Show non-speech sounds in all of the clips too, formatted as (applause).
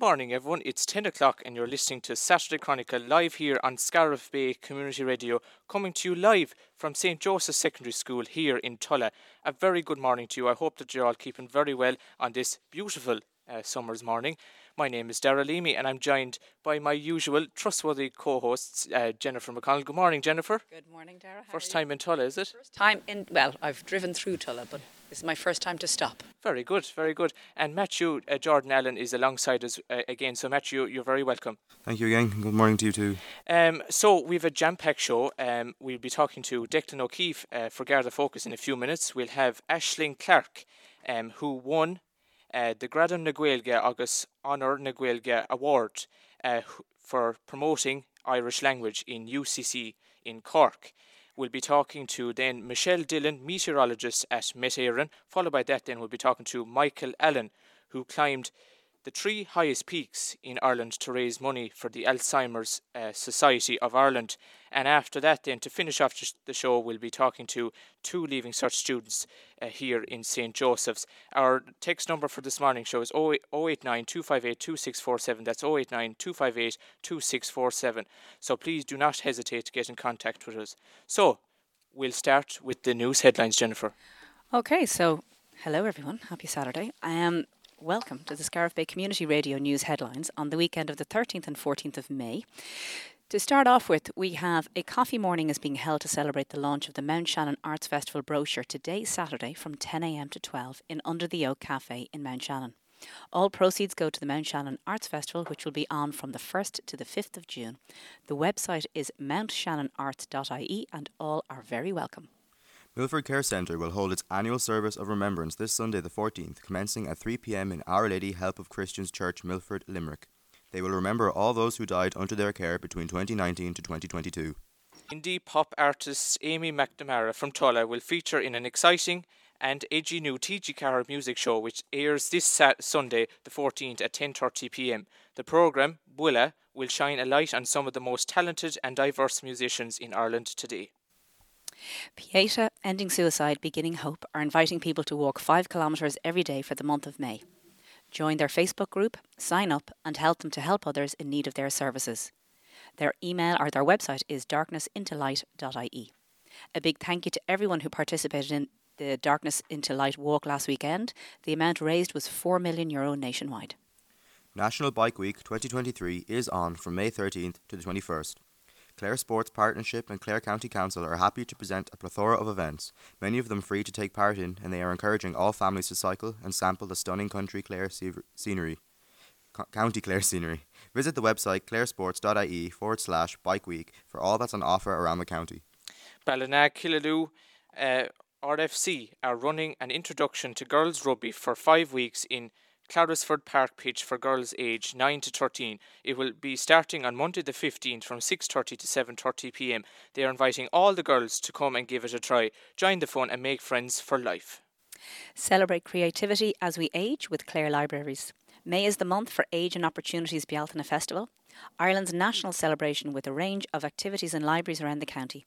Good morning, everyone. It's 10 o'clock, and you're listening to Saturday Chronicle live here on Scariff Bay Community Radio, coming to you live from St. Joseph's Secondary School here in Tulla. A very good morning to you. I hope that you're all keeping very well on this beautiful uh, summer's morning. My name is Daragh Leamy, and I'm joined by my usual trustworthy co hosts, uh, Jennifer McConnell. Good morning, Jennifer. Good morning, Daragh. How First time in Tulla, is it? First time in, well, I've driven through Tulla, but this is my first time to stop. Very good, very good. And Matthew uh, Jordan Allen is alongside us uh, again. So, Matthew, you're very welcome. Thank you again. Good morning to you too. Um, so we've a jam-packed show. Um, we'll be talking to Declan O'Keefe uh, for Garda Focus in a few minutes. We'll have Ashling Clark, um, who won uh, the Gradam na Gaeilge Agus Honor na Gaeilge Award uh, for promoting Irish language in UCC in Cork. We'll be talking to then Michelle Dillon, meteorologist at Met Éireann. Followed by that, then we'll be talking to Michael Allen, who climbed the three highest peaks in Ireland to raise money for the Alzheimer's uh, Society of Ireland. And after that, then to finish off the show, we'll be talking to two Leaving Cert students uh, here in St. Joseph's. Our text number for this morning show is 089 258 2647. That's 089 258 2647. So please do not hesitate to get in contact with us. So we'll start with the news headlines, Jennifer. Okay, so hello everyone. Happy Saturday. Um, welcome to the Scariff Bay Community Radio News headlines on the weekend of the 13th and 14th of May. To start off with, we have a coffee morning is being held to celebrate the launch of the Mount Shannon Arts Festival brochure today, Saturday, from 10am to 12 in Under the Oak Cafe in Mount Shannon. All proceeds go to the Mount Shannon Arts Festival, which will be on from the 1st to the 5th of June. The website is mountshannonarts.ie and all are very welcome. Milford Care Centre will hold its annual service of remembrance this Sunday the 14th, commencing at 3 pm in Our Lady Help of Christians Church, Milford, Limerick. They will remember all those who died under their care between 2019 to 2022. Indie pop artist Amy McNamara from Tulla will feature in an exciting and edgy new TG4 music show which airs this Sat- Sunday the 14th at 10:30 p.m. The program Bulla will shine a light on some of the most talented and diverse musicians in Ireland today. Pieta, Ending Suicide, Beginning Hope are inviting people to walk five kilometres every day for the month of May. Join their Facebook group, sign up, and help them to help others in need of their services. Their email or their website is darknessintolight.ie. A big thank you to everyone who participated in the Darkness into Light walk last weekend. The amount raised was 4 million euro nationwide. National Bike Week 2023 is on from May 13th to the 21st. Clare Sports Partnership and Clare County Council are happy to present a plethora of events, many of them free to take part in, and they are encouraging all families to cycle and sample the stunning country Clare scenery. Co- County Clare scenery. Visit the website claresports.ie forward slash bike week for all that's on offer around the county. Ballina Killaloe uh, RFC are running an introduction to girls rugby for five weeks in Clarisford Park pitch for girls aged 9 to 13. It will be starting on Monday the 15th from 6:30 to 7:30 p.m. They are inviting all the girls to come and give it a try. Join the fun and make friends for life. Celebrate creativity as we age with Clare Libraries. May is the month for Age and Opportunities Bealtaine Festival, Ireland's national celebration with a range of activities in libraries around the county.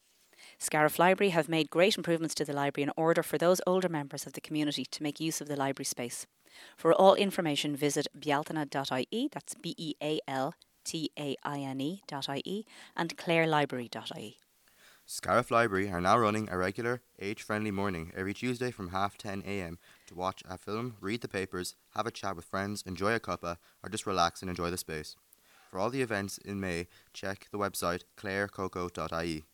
Scariff Library have made great improvements to the library in order for those older members of the community to make use of the library space. For all information, visit bealtaine.ie, that's B E A L T A I N E.ie, and clarelibrary.ie. Scariff Library are now running a regular, age friendly morning every Tuesday from half 10 am to watch a film, read the papers, have a chat with friends, enjoy a cuppa, or just relax and enjoy the space. For all the events in May, check the website clarecoco.ie.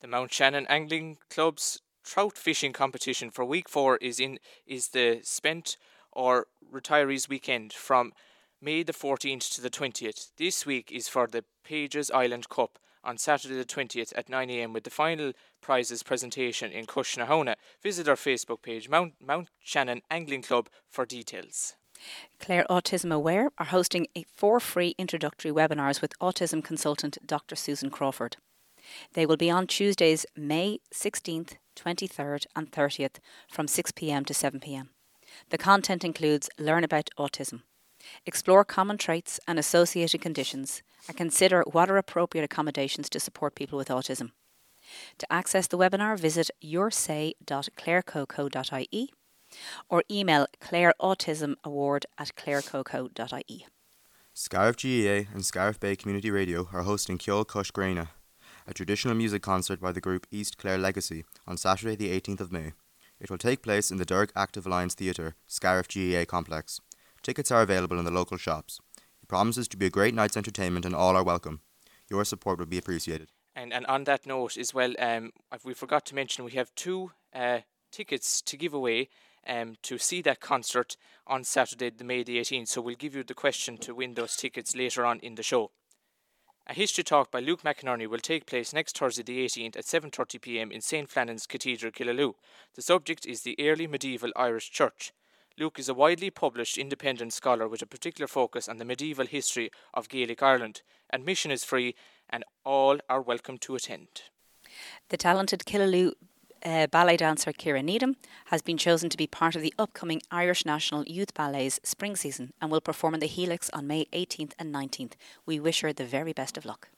The Mount Shannon Angling Club's trout fishing competition for week 4 is in is the spent or retirees weekend from May the 14th to the 20th. This week is for the Pages Island Cup on Saturday the 20th at 9am with the final prizes presentation in Cushnahona. Visit our Facebook page, Mount, Mount Shannon Angling Club, for details. Clare Autism Aware are hosting four free introductory webinars with autism consultant Dr. Susan Crawford. They will be on Tuesdays, May 16th, 23rd, and 30th from 6 pm to 7 pm. The content includes learn about autism, explore common traits and associated conditions, and consider what are appropriate accommodations to support people with autism. To access the webinar, visit yoursay.clarecoco.ie or email clareautismaward at clarecoco.ie. Scariff GAA and Scariff Bay Community Radio are hosting Kjol Kush a traditional music concert by the group East Clare Legacy on Saturday the 18th of May. It will take place in the Derg Active Alliance Theatre, Scariff GAA complex. Tickets are available in the local shops. It promises to be a great night's entertainment and all are welcome. Your support would be appreciated. And and on that note as well, um, we forgot to mention we have two uh, tickets to give away um, to see that concert on Saturday, the May the 18th. So we'll give you the question to win those tickets later on in the show. A history talk by Luke McInerney will take place next Thursday the 18th at 7:30 p.m. in St Flannan's Cathedral, Killaloe. The subject is the early medieval Irish Church. Luke is a widely published independent scholar with a particular focus on the medieval history of Gaelic Ireland. Admission is free and all are welcome to attend. The talented Killaloe uh, ballet dancer Kira Needham has been chosen to be part of the upcoming Irish National Youth Ballet's spring season and will perform in the Helix on May 18th and 19th. We wish her the very best of luck.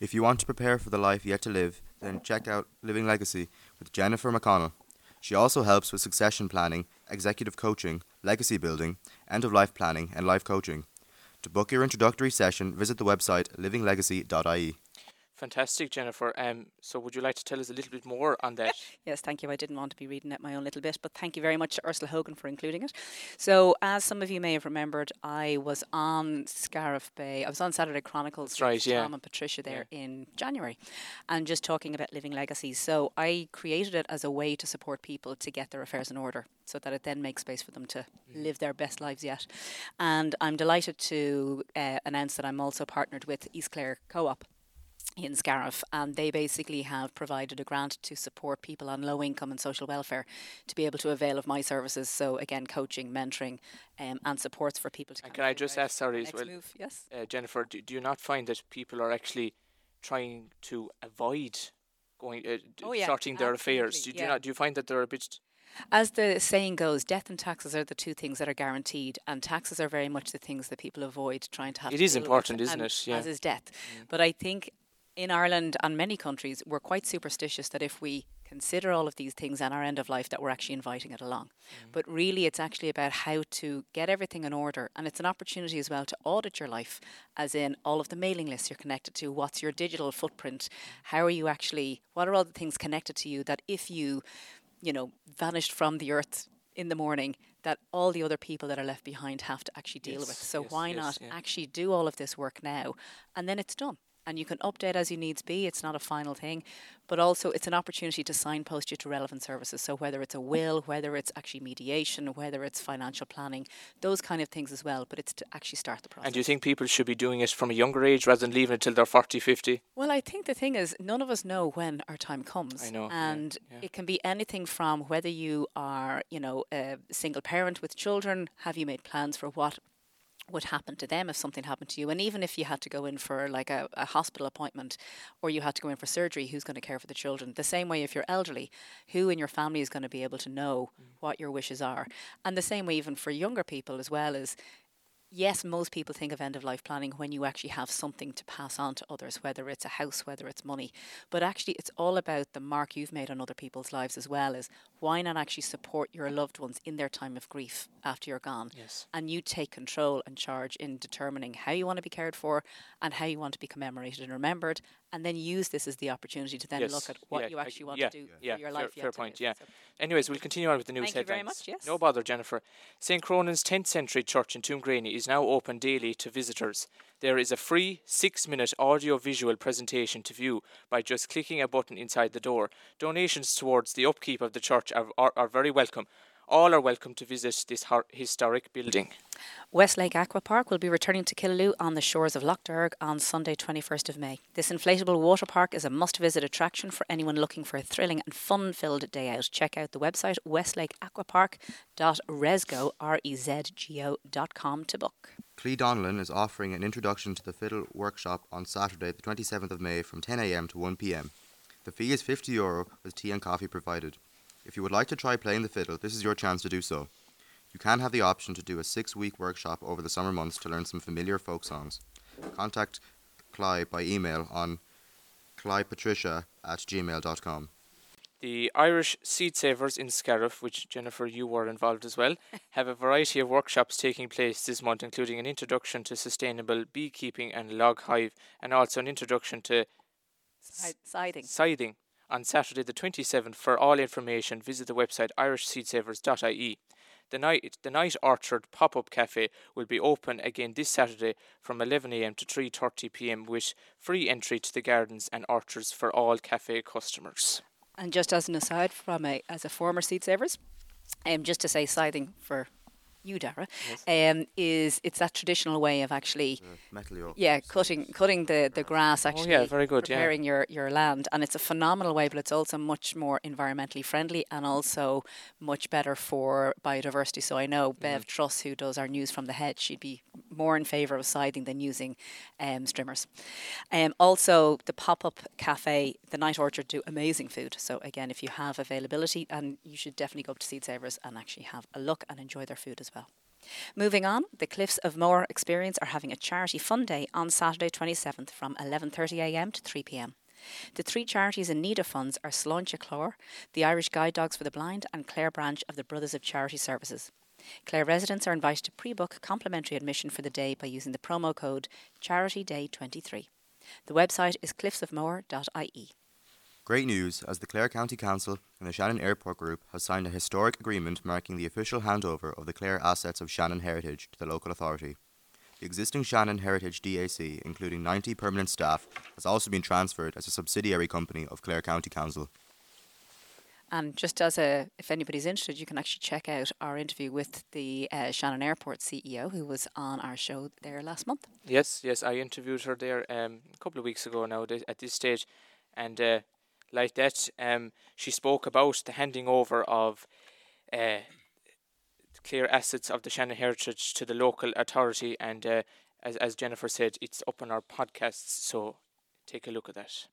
If you want to prepare for the life yet to live, then check out Living Legacy with Jennifer McConnell. She also helps with succession planning, executive coaching, legacy building, end of life planning, and life coaching. To book your introductory session, visit the website livinglegacy.ie. Fantastic, Jennifer. Um, so, would you like to tell us a little bit more on that? Yes, thank you. I didn't want to be reading it my own little bit, but thank you very much to Ursula Hogan for including it. So, as some of you may have remembered, I was on Scariff Bay. I was on Saturday Chronicles That's right, yeah. Tom and Patricia there in January, and just talking about living legacies. So, I created it as a way to support people to get their affairs in order, so that it then makes space for them to Mm. live their best lives yet. And I'm delighted to uh, announce that I'm also partnered with East Clare Co-op in Scariff, and they basically have provided a grant to support people on low income and social welfare to be able to avail of my services. So again, coaching, mentoring, um, and supports for people to. And can I just ask, sorry, as well, move. Yes. uh, Jennifer, do, do you not find that people are actually trying to avoid going, uh, Oh, yeah, sorting their affairs? Do, do you not? Do you find that they're a bit? As the saying goes, death and taxes are the two things that are guaranteed, and taxes are very much the things that people avoid trying to have. It to is deal with, important, isn't and it? Yeah. As is death. But I think in Ireland and many countries, we're quite superstitious that if we consider all of these things and our end of life, that we're actually inviting it along. Mm. But really, it's actually about how to get everything in order, and it's an opportunity as well to audit your life, as in all of the mailing lists you're connected to. What's your digital footprint? How are you actually? What are all the things connected to you that if you you know, vanished from the earth in the morning that all the other people that are left behind have to actually deal with. So yes, why yes, not yeah. actually do all of this work now and then it's done? And you can update as you needs be. It's not a final thing, but also it's an opportunity to signpost you to relevant services. So whether it's a will, whether it's actually mediation, whether it's financial planning, those kind of things as well. But it's to actually start the process. And do you think people should be doing it from a younger age rather than leaving it till they're 40, 50? Well, I think the thing is, none of us know when our time comes. I know, yeah, And yeah. it can be anything from whether you are, you know, a single parent with children, have you made plans for what would happen to them if something happened to you? And even if you had to go in for like a, a hospital appointment or you had to go in for surgery, who's going to care for the children? The same way if you're elderly, who in your family is going to be able to know mm. what your wishes are? And the same way even for younger people as well is yes, most people think of end of life planning when you actually have something to pass on to others, whether it's a house, whether it's money. But actually, it's all about the mark you've made on other people's lives as well Is why not actually support your loved ones in their time of grief after you're gone? Yes. And you take control and charge in determining how you want to be cared for and how you want to be commemorated and remembered. And then use this as the opportunity to then Yes, look at what yeah, you I- actually want yeah, to do yeah, for your fair- life. yet fair point, yeah. So- Anyways, we'll continue on with the news Thank you very headlines. much, yes. No bother, Jennifer. St. Cronan's 10th century church in Tuamgraney is now open daily to visitors. There is a free six minute audio visual presentation to view by just clicking a button inside the door. Donations towards the upkeep of the church are, are, are very welcome. All are welcome to visit this historic building. Westlake Aqua Park will be returning to Killaloe on the shores of Lough Derg on Sunday, 21st of May. This inflatable water park is a must visit attraction for anyone looking for a thrilling and fun filled day out. Check out the website westlakeaquapark.rezgo, R-E-Z-G-O.com to book. Clee Donnellan is offering an introduction to the fiddle workshop on Saturday, the 27th of May from 10am to 1pm. The fee is €50 Euro with tea and coffee provided. If you would like to try playing the fiddle, this is your chance to do so. You can have the option to do a six week workshop over the summer months to learn some familiar folk songs. Contact Cly by email on clypatricia at gmail.com. The Irish Seed Savers in Scariff, which Jennifer, you were involved as well, (laughs) have a variety of workshops taking place this month, including an introduction to sustainable beekeeping and log hive, and also an introduction to Scything. scything on Saturday the 27th. For all information, visit the website irishseedsavers.ie. The night, the Night Orchard pop-up cafe will be open again this Saturday from 11am to 3.30pm with free entry to the gardens and orchards for all cafe customers. And just as an aside, from a as a former seed savers, um, just to say scything for you, Daragh, um, is it's that traditional way of actually, Metal Euro. yeah, cutting cutting the, the grass actually. Oh, yeah, very good, yeah. Preparing your, your land, and it's a phenomenal way, but it's also much more environmentally friendly and also much better for biodiversity. So I know Mm-hmm. Bev Truss, who does our news from the head, she'd be more in favour of scything than using um, strimmers. Um, also, the pop up cafe, the Night Orchard, do amazing food. So again, if you have availability, and you should definitely go up to Seed Savers and actually have a look and enjoy their food as well. Moving on, the Cliffs of Moher Experience are having a charity fun day on Saturday 27th from 11.30am to 3pm. The three charities in need of funds are Sláinte Clór, the Irish Guide Dogs for the Blind, and Clare Branch of the Brothers of Charity Services. Clare residents are invited to pre-book complimentary admission for the day by using the promo code CharityDay23. The website is cliffsofmoher.ie. Great news, as the Clare County Council and the Shannon Airport Group has signed a historic agreement marking the official handover of the Clare assets of Shannon Heritage to the local authority. The existing Shannon Heritage DAC, including 90 permanent staff, has also been transferred as a subsidiary company of Clare County Council. And just as a, if anybody's interested, you can actually check out our interview with the uh, Shannon Airport CEO, who was on our show there last month. Yes, yes, I interviewed her there um, a couple of weeks ago now thi- at this stage, and uh, like that, um, she spoke about the handing over of uh, clear assets of the Shannon Heritage to the local authority, and uh, as as Jennifer said, it's up on our podcasts, so take a look at that.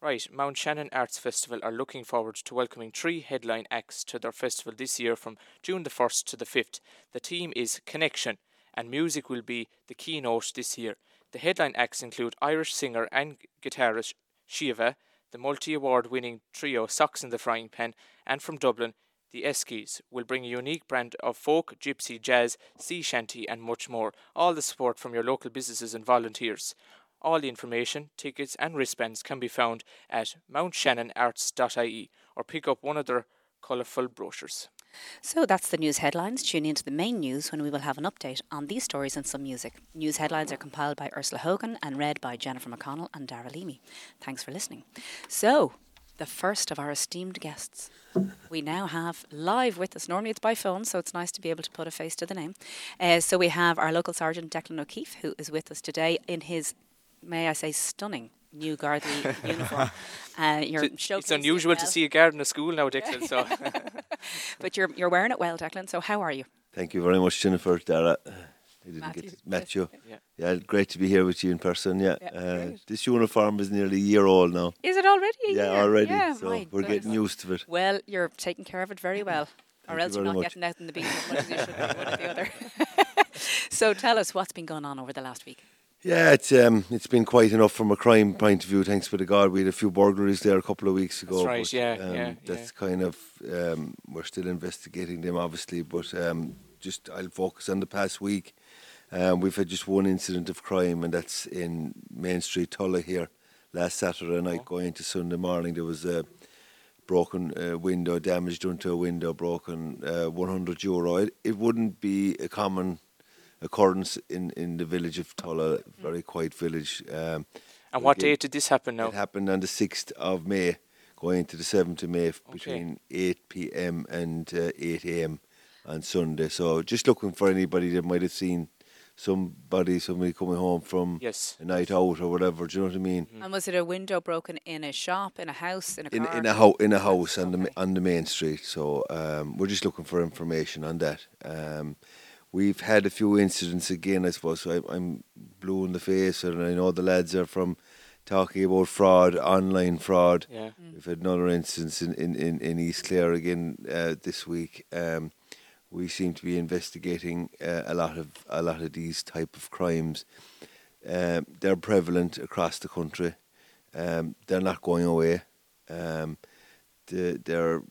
Right, Mount Shannon Arts Festival are looking forward to welcoming three headline acts to their festival this year from June the 1st to the 5th. The theme is Connection, and music will be the keynote this year. The headline acts include Irish singer and guitarist Shiva, the multi award winning trio Socks in the Frying Pan, and from Dublin, the Eskies will bring a unique brand of folk, gypsy, jazz, sea shanty, and much more. All the support from your local businesses and volunteers. All the information, tickets, and wristbands can be found at mountshannonarts.ie or pick up one of their colourful brochures. So that's the news headlines. Tune in to the main news when we will have an update on these stories and some music. News headlines are compiled by Ursula Hogan and read by Jennifer McConnell and Daragh Leamy. Thanks for listening. So, the first of our esteemed guests. We now have live with us. Normally it's by phone, so it's nice to be able to put a face to the name. Uh, so we have our local sergeant Declan O'Keefe, who is with us today in his, may I say, stunning new Gardaí (laughs) uniform. Uh, It's, unusual to see a garden at school now, Declan, so (laughs) (laughs) (laughs) but you're you're wearing it well, Declan. So how are you? Thank you very much, Jennifer. Dara. I didn't Matthew, get to yes. met you. Yeah. Yeah, great to be here with you in person. Yeah, Yeah, uh, this uniform is nearly a year old now. Is it already? A yeah, year? already. Yeah, so we're getting used to it. Well, you're taking care of it very well, (laughs) or Thank you else you're not much. getting out in the beach as much as you should be, one or the (laughs) other. so tell us what's been going on over the last week. Yeah, it's um, it's been quite enough from a crime point of view. Thanks be to God, we had a few burglaries there a couple of weeks ago. That's right, but, yeah, um, yeah, That's kind of um, we're still investigating them, obviously, but um, just I'll focus on the past week. Um, we've had just one incident of crime, and that's in Main Street, Tulla here. Last Saturday night, Oh. going into Sunday morning, there was a broken uh, window, damage done to a window, broken uh, 100 euro. It, it wouldn't be a common occurrence in, in the village of Tulla, very quiet village. Um, and what again, date did this happen now? It happened on the 6th of May, going into the 7th of May, Okay. between 8 p.m. and uh, 8 a.m. on Sunday. So just looking for anybody that might have seen somebody, somebody coming home from Yes. a night out or whatever. Do you know what I mean? And was it a window broken in a shop, in a house, in a in car? in a ho- in a house on the on the main street. So um, we're just looking for information on that. Um, we've had a few incidents again. I suppose so I, I'm blue in the face, and I know the lads are from talking about fraud, online fraud. Yeah. We've had another instance in in, in, in East Clare again uh, this week. Um, we seem to be investigating uh, a lot of a lot of these type of crimes. Um, they're prevalent across the country. Um, they're not going away. Um, the, there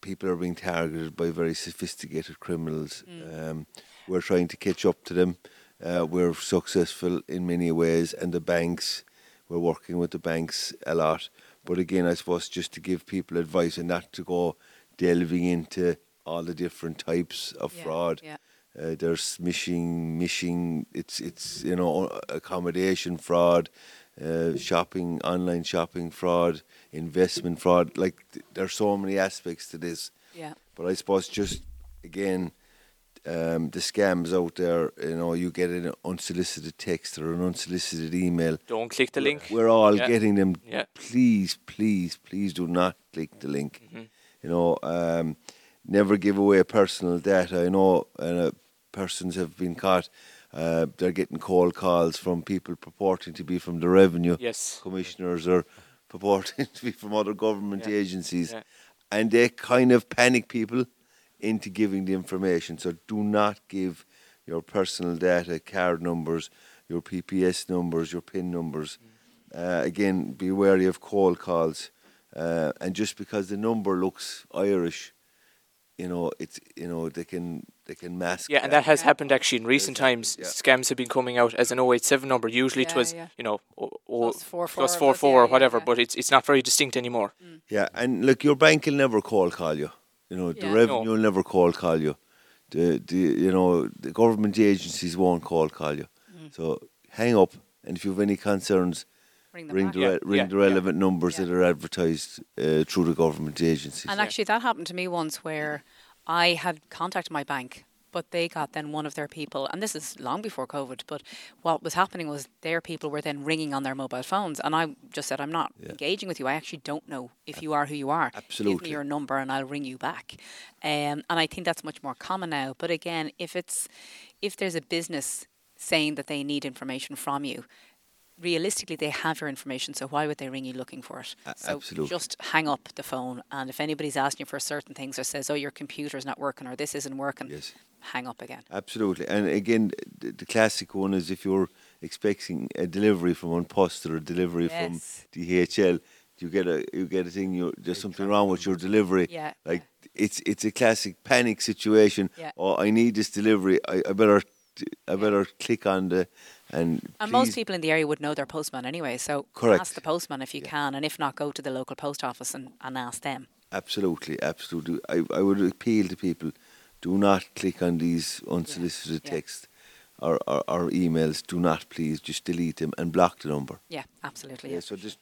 people are being targeted by very sophisticated criminals. Um, we're trying to catch up to them. Uh, we're successful in many ways, and the banks, we're working with the banks a lot. But again, I suppose just to give people advice and not to go delving into all the different types of Yeah, fraud. yeah. Uh, there's mishing, mishing. It's it's you know accommodation fraud, uh, shopping, online shopping fraud, investment fraud. Like th- there's so many aspects to this. Yeah. But I suppose just again, um, the scams out there. You know, you get an unsolicited text or an unsolicited email. Don't click the link. We're all Yeah. getting them. Yeah. Please, please, please do not click the link. Mm-hmm. You know, um, never give away personal data. I know uh, persons have been caught. Uh, they're getting cold calls from people purporting to be from the revenue Yes. commissioners or purporting (laughs) to be from other government Yeah. agencies, and they kind of panic people into giving the information. So do not give your personal data, card numbers, your PPS numbers, your PIN numbers. Uh, again, be wary of cold calls, uh, and just because the number looks Irish, you know it's you know they can they can mask. Yeah, and that has Yeah. happened actually in recent times. yeah. Scams have been coming out as an 087 number. Usually it was, yeah. you know, o- o- Plus four plus four, four plus- four or whatever, yeah, yeah. but it's it's not very distinct anymore. Yeah, and look, your bank will never call call you. You know, the Yeah. revenue No. will never call call you. The the you know the government agencies won't call call you. Mm. So hang up, and if you have any concerns, Bring them ring back. the Yeah, re- ring yeah, the yeah. relevant numbers Yeah. that are advertised uh, through the government agencies. And actually, that happened to me once where I had contacted my bank, but they got then one of their people, and this is long before COVID, but what was happening was their people were then ringing on their mobile phones. And I just said, I'm not Yeah. engaging with you. I actually don't know if you are who you are. Give me your number and I'll ring you back. Um, and I think that's much more common now. But again, if it's if there's a business saying that they need information from you, realistically they have your information so why would they ring you looking for it so absolutely. just hang up the phone and if anybody's asking you for certain things or says oh your computer's not working or this isn't working Yes. Hang up again Absolutely, and again, the, the classic one is if you're expecting a delivery from An Post or a delivery Yes. from DHL, you get a you get a thing. You there's something wrong with your delivery. Yeah, like it's it's a classic panic situation. Yeah. Oh, I need this delivery. I, I better I better click on the and. and most people in the area would know their postman anyway so Correct. ask the postman if you can and if not go to the local post office and, and ask them Absolutely, absolutely. I, I would appeal to people: do not click on these unsolicited yeah. texts or, or, or emails. Do not, please, just delete them and block the number. yeah absolutely Yeah, yeah. so just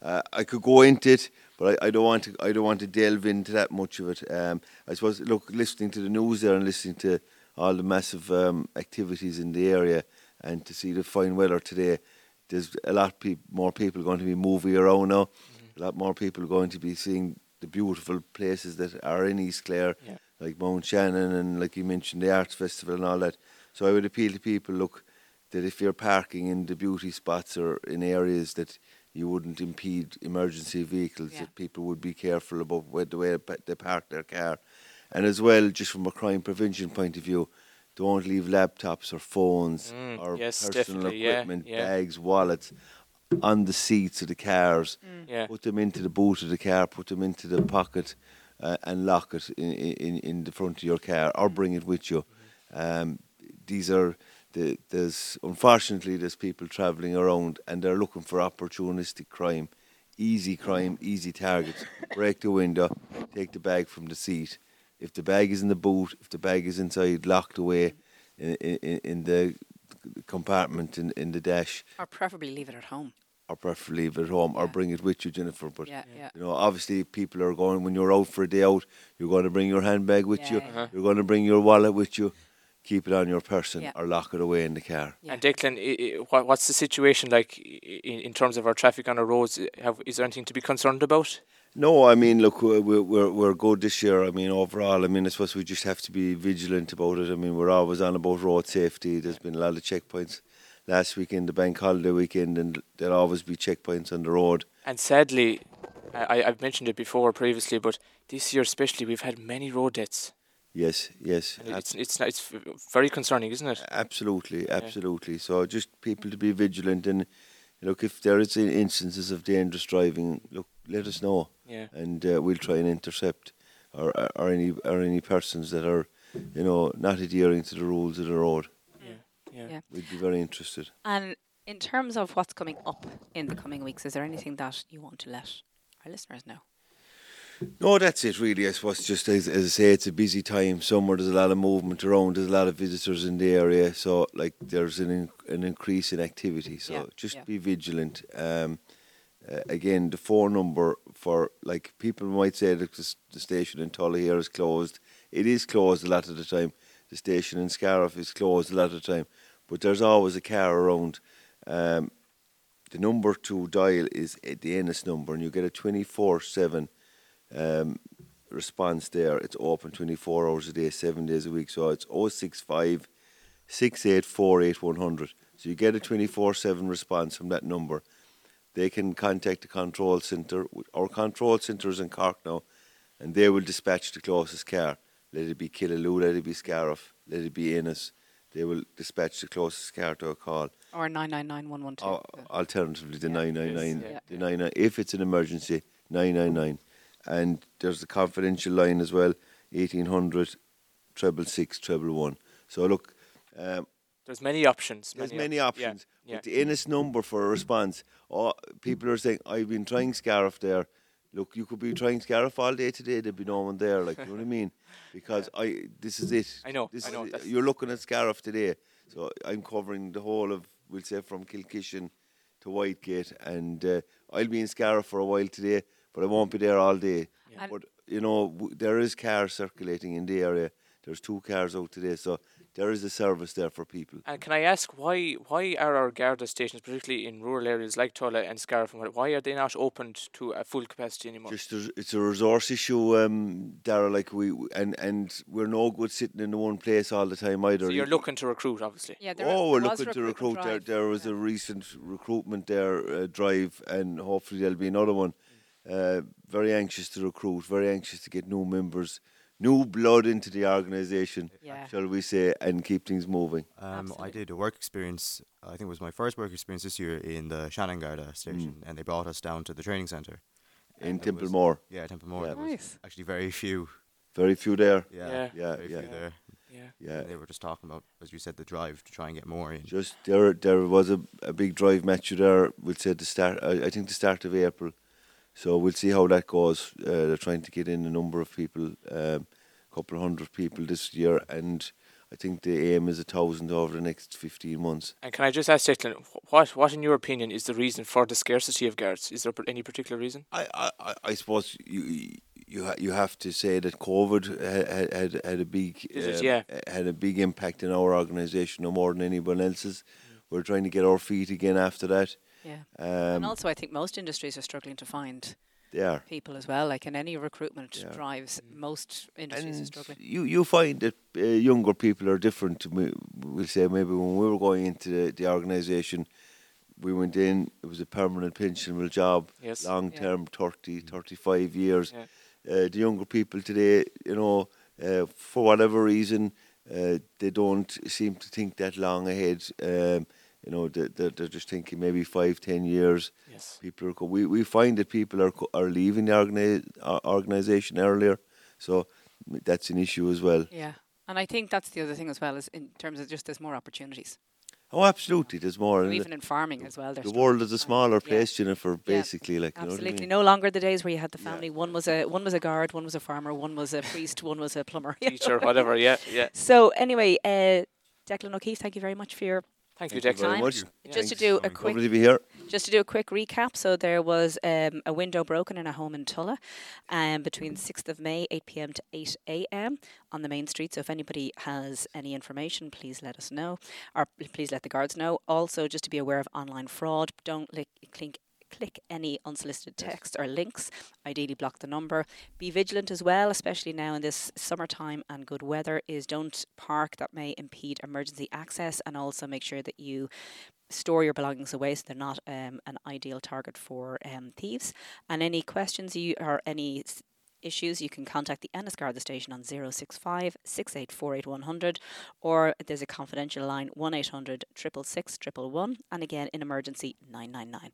uh, I could go into it, but I, I don't want to. I don't want to delve into that much of it. Um, I suppose, look, listening to the news there and listening to all the massive um, activities in the area, and to see the fine weather today, there's a lot peop more people going to be moving around now. A lot more people going to be seeing the beautiful places that are in East Clare, Yeah. Like Mount Shannon and like you mentioned the Arts Festival and all that. So I would appeal to people, look, that if you're parking in the beauty spots or in areas that you wouldn't impede emergency vehicles, Yeah. that people would be careful about where the way they park their car. And as well, just from a crime prevention point of view, don't leave laptops or phones Mm, or yes, personal definitely, yeah, equipment, yeah. bags, wallets on the seats of the cars. Yeah. Put them into the boot of the car, put them into the pocket, uh, and lock it in, in in the front of your car, or bring it with you. Um, these are the there's unfortunately there's people travelling around and they're looking for opportunistic crime, easy crime, easy targets. Break the window, take the bag from the seat. If the bag is in the boot, if the bag is inside, locked away in, in, in the compartment in, in the dash, or preferably leave it at home or preferably leave it at home or Yeah. bring it with you, Jennifer. But yeah yeah you know, obviously, people are going when you're out for a day out. You're going to bring your handbag with you. Yeah, yeah. You're going to bring your wallet with you. Keep it on your person Yeah. or lock it away in the car. yeah And Declan, i- i- what, what's the situation like in, in terms of our traffic on our roads? Have, is there anything to be concerned about? No, I mean, look, we're, we're we're good this year. I mean, overall, I mean, I suppose we just have to be vigilant about it. I mean, we're always on about road safety. There's been a lot of checkpoints last weekend, the bank holiday weekend, and there'll always be checkpoints on the road. And sadly, I, I've mentioned it before previously, but this year especially, we've had many road deaths. Yes, yes, And it's it's it's very concerning, isn't it? absolutely, absolutely. So just people to be vigilant and look if there is instances of dangerous driving, look, let us know. Yeah. and uh, we'll try and intercept or, or any or any persons that are, you know, not adhering to the rules of the road. Yeah. Yeah. Yeah. We'd be very interested. And in terms of what's coming up in the coming weeks, is there anything that you want to let our listeners know? No, that's it really. I suppose just as, as I say, it's a busy time. Somewhere there's a lot of movement around. There's a lot of visitors in the area, so like there's an in, an increase in activity. So Yeah, just yeah. be vigilant. Um, uh, again, the phone number for like people might say that the, the station in Tulla here is closed. It is closed a lot of the time. The station in Scariff is closed a lot of the time, but there's always a car around. Um, the number to dial is the Ennis number, and you get a 24 7 um, response there. It's open 24 hours a day, seven days a week. So it's 065 6848 100. So you get a 24 7 response from that number. They can contact the control centre. Our control centre is in Cork now, and they will dispatch the closest car. Let it be Killaloe, let it be Scariff, let it be Ennis. They will dispatch the closest car to a call. Or 999112. Al- alternatively, the Yeah. 999, Yes, the yeah. 99, if it's an emergency, 999. And there's the confidential line as well, 1800 treble six treble one. So look, um, There's many options. there's op- many yeah, options. Yeah. But the Ennis number for a response, oh, people are saying, I've been trying Scariff there. Look, you could be trying Scariff all day today. There'd be no one there. Like, you know what I mean? (laughs) Because I, this is it. I know, This I know, is You're looking at Scariff today. So I'm covering the whole of, we'll say, from Kilkishen to Whitegate. And uh, I'll be in Scariff for a while today, but I won't be there all day. Yeah. But, you know, w- there is cars circulating in the area. There's two cars out today. So there is a service there for people. And can I ask why why are our Garda stations, particularly in rural areas like Tulla and Scariff, and why are they not opened to a full capacity anymore? Just a, it's a resource issue, um, Daragh. Like we and and we're no good sitting in the one place all the time either. so you're You- looking to recruit, obviously. Yeah, there oh, we're looking to recruit. recruitment There, there was Yeah. a recent recruitment there uh, drive, and hopefully there'll be another one. Uh, very anxious to recruit. Very anxious to get new members, new blood into the organisation, Yeah. shall we say, and keep things moving. Um, I did a work experience. I think it was my first work experience this year in the Shannon Garda station, and they brought us down to the training centre. In and there was- Templemore, Yeah, Templemore. Yeah. Nice. actually very few. very few there. Yeah, Yeah. Yeah, very yeah. few there. Yeah. Yeah, they were just talking about, as you said, the drive to try and get more in. Just there, there was a, a big drive match you there. We'll say the start. I, I think the start of April. So we'll see how that goes. Uh, they're trying to get in a number of people, a um, couple of hundred people this year, and I think the aim is a thousand over the next fifteen months. And can I just ask Declan, what what in your opinion is the reason for the scarcity of guards? Is there any particular reason? I, I, I- suppose you you ha- you have to say that COVID had had, had a big um, Yeah. had a big impact in our organisation, no more than anyone else's. We're trying to get our feet again after that. Yeah. Um, and also, I think most industries are struggling to find they are. people as well. Like in any recruitment Yeah. drives, most industries are struggling. you you find that uh, younger people are different. To me, we'll say maybe when we were going into the, the organisation, we went in. It was a permanent pensionable job, Yes. long term, 30, 35 years. Yeah. Uh, the younger people today, you know, uh, for whatever reason, uh, they don't seem to think that long ahead. Um, you know, they, they're, they're just thinking maybe five, ten years. Yes. People are. We we find that people are are leaving the organi- uh, organisation earlier, so that's an issue as well. Yeah. And I think that's the other thing as well, is in terms of just there's more opportunities. Oh, absolutely. There's more. So even in farming as well. the world is a smaller Yeah. place, Jennifer. Basically, like you know what I Absolutely. mean? No longer the days where you had the Yeah. family. One was a one was a guard, one was a farmer, one was a priest, one was a plumber. (laughs) Teacher, whatever. Yeah, yeah. So anyway, uh, Declan O'Keefe, thank you very much for your Thank, Thank you, you Declan. very time. much. Yeah. Just to do a quick to be here. Just to do a quick recap, so there was um, a window broken in a home in Tulla um, between 6th of May, 8 pm to 8 am on the main street. So if anybody has any information, please let us know, or please let the guards know. Also, just to be aware of online fraud, don't lick, click, click any unsolicited text or links. Ideally, block the number. Be vigilant as well, especially now in this summertime and good weather. Is don't park that may impede emergency access, and also make sure that you store your belongings away so they're not um, an ideal target for um, thieves. And any questions you or any issues, you can contact the Ennis Garda station on 065 6848 100 or there's a confidential line 1 800 666 111 and again in emergency 999.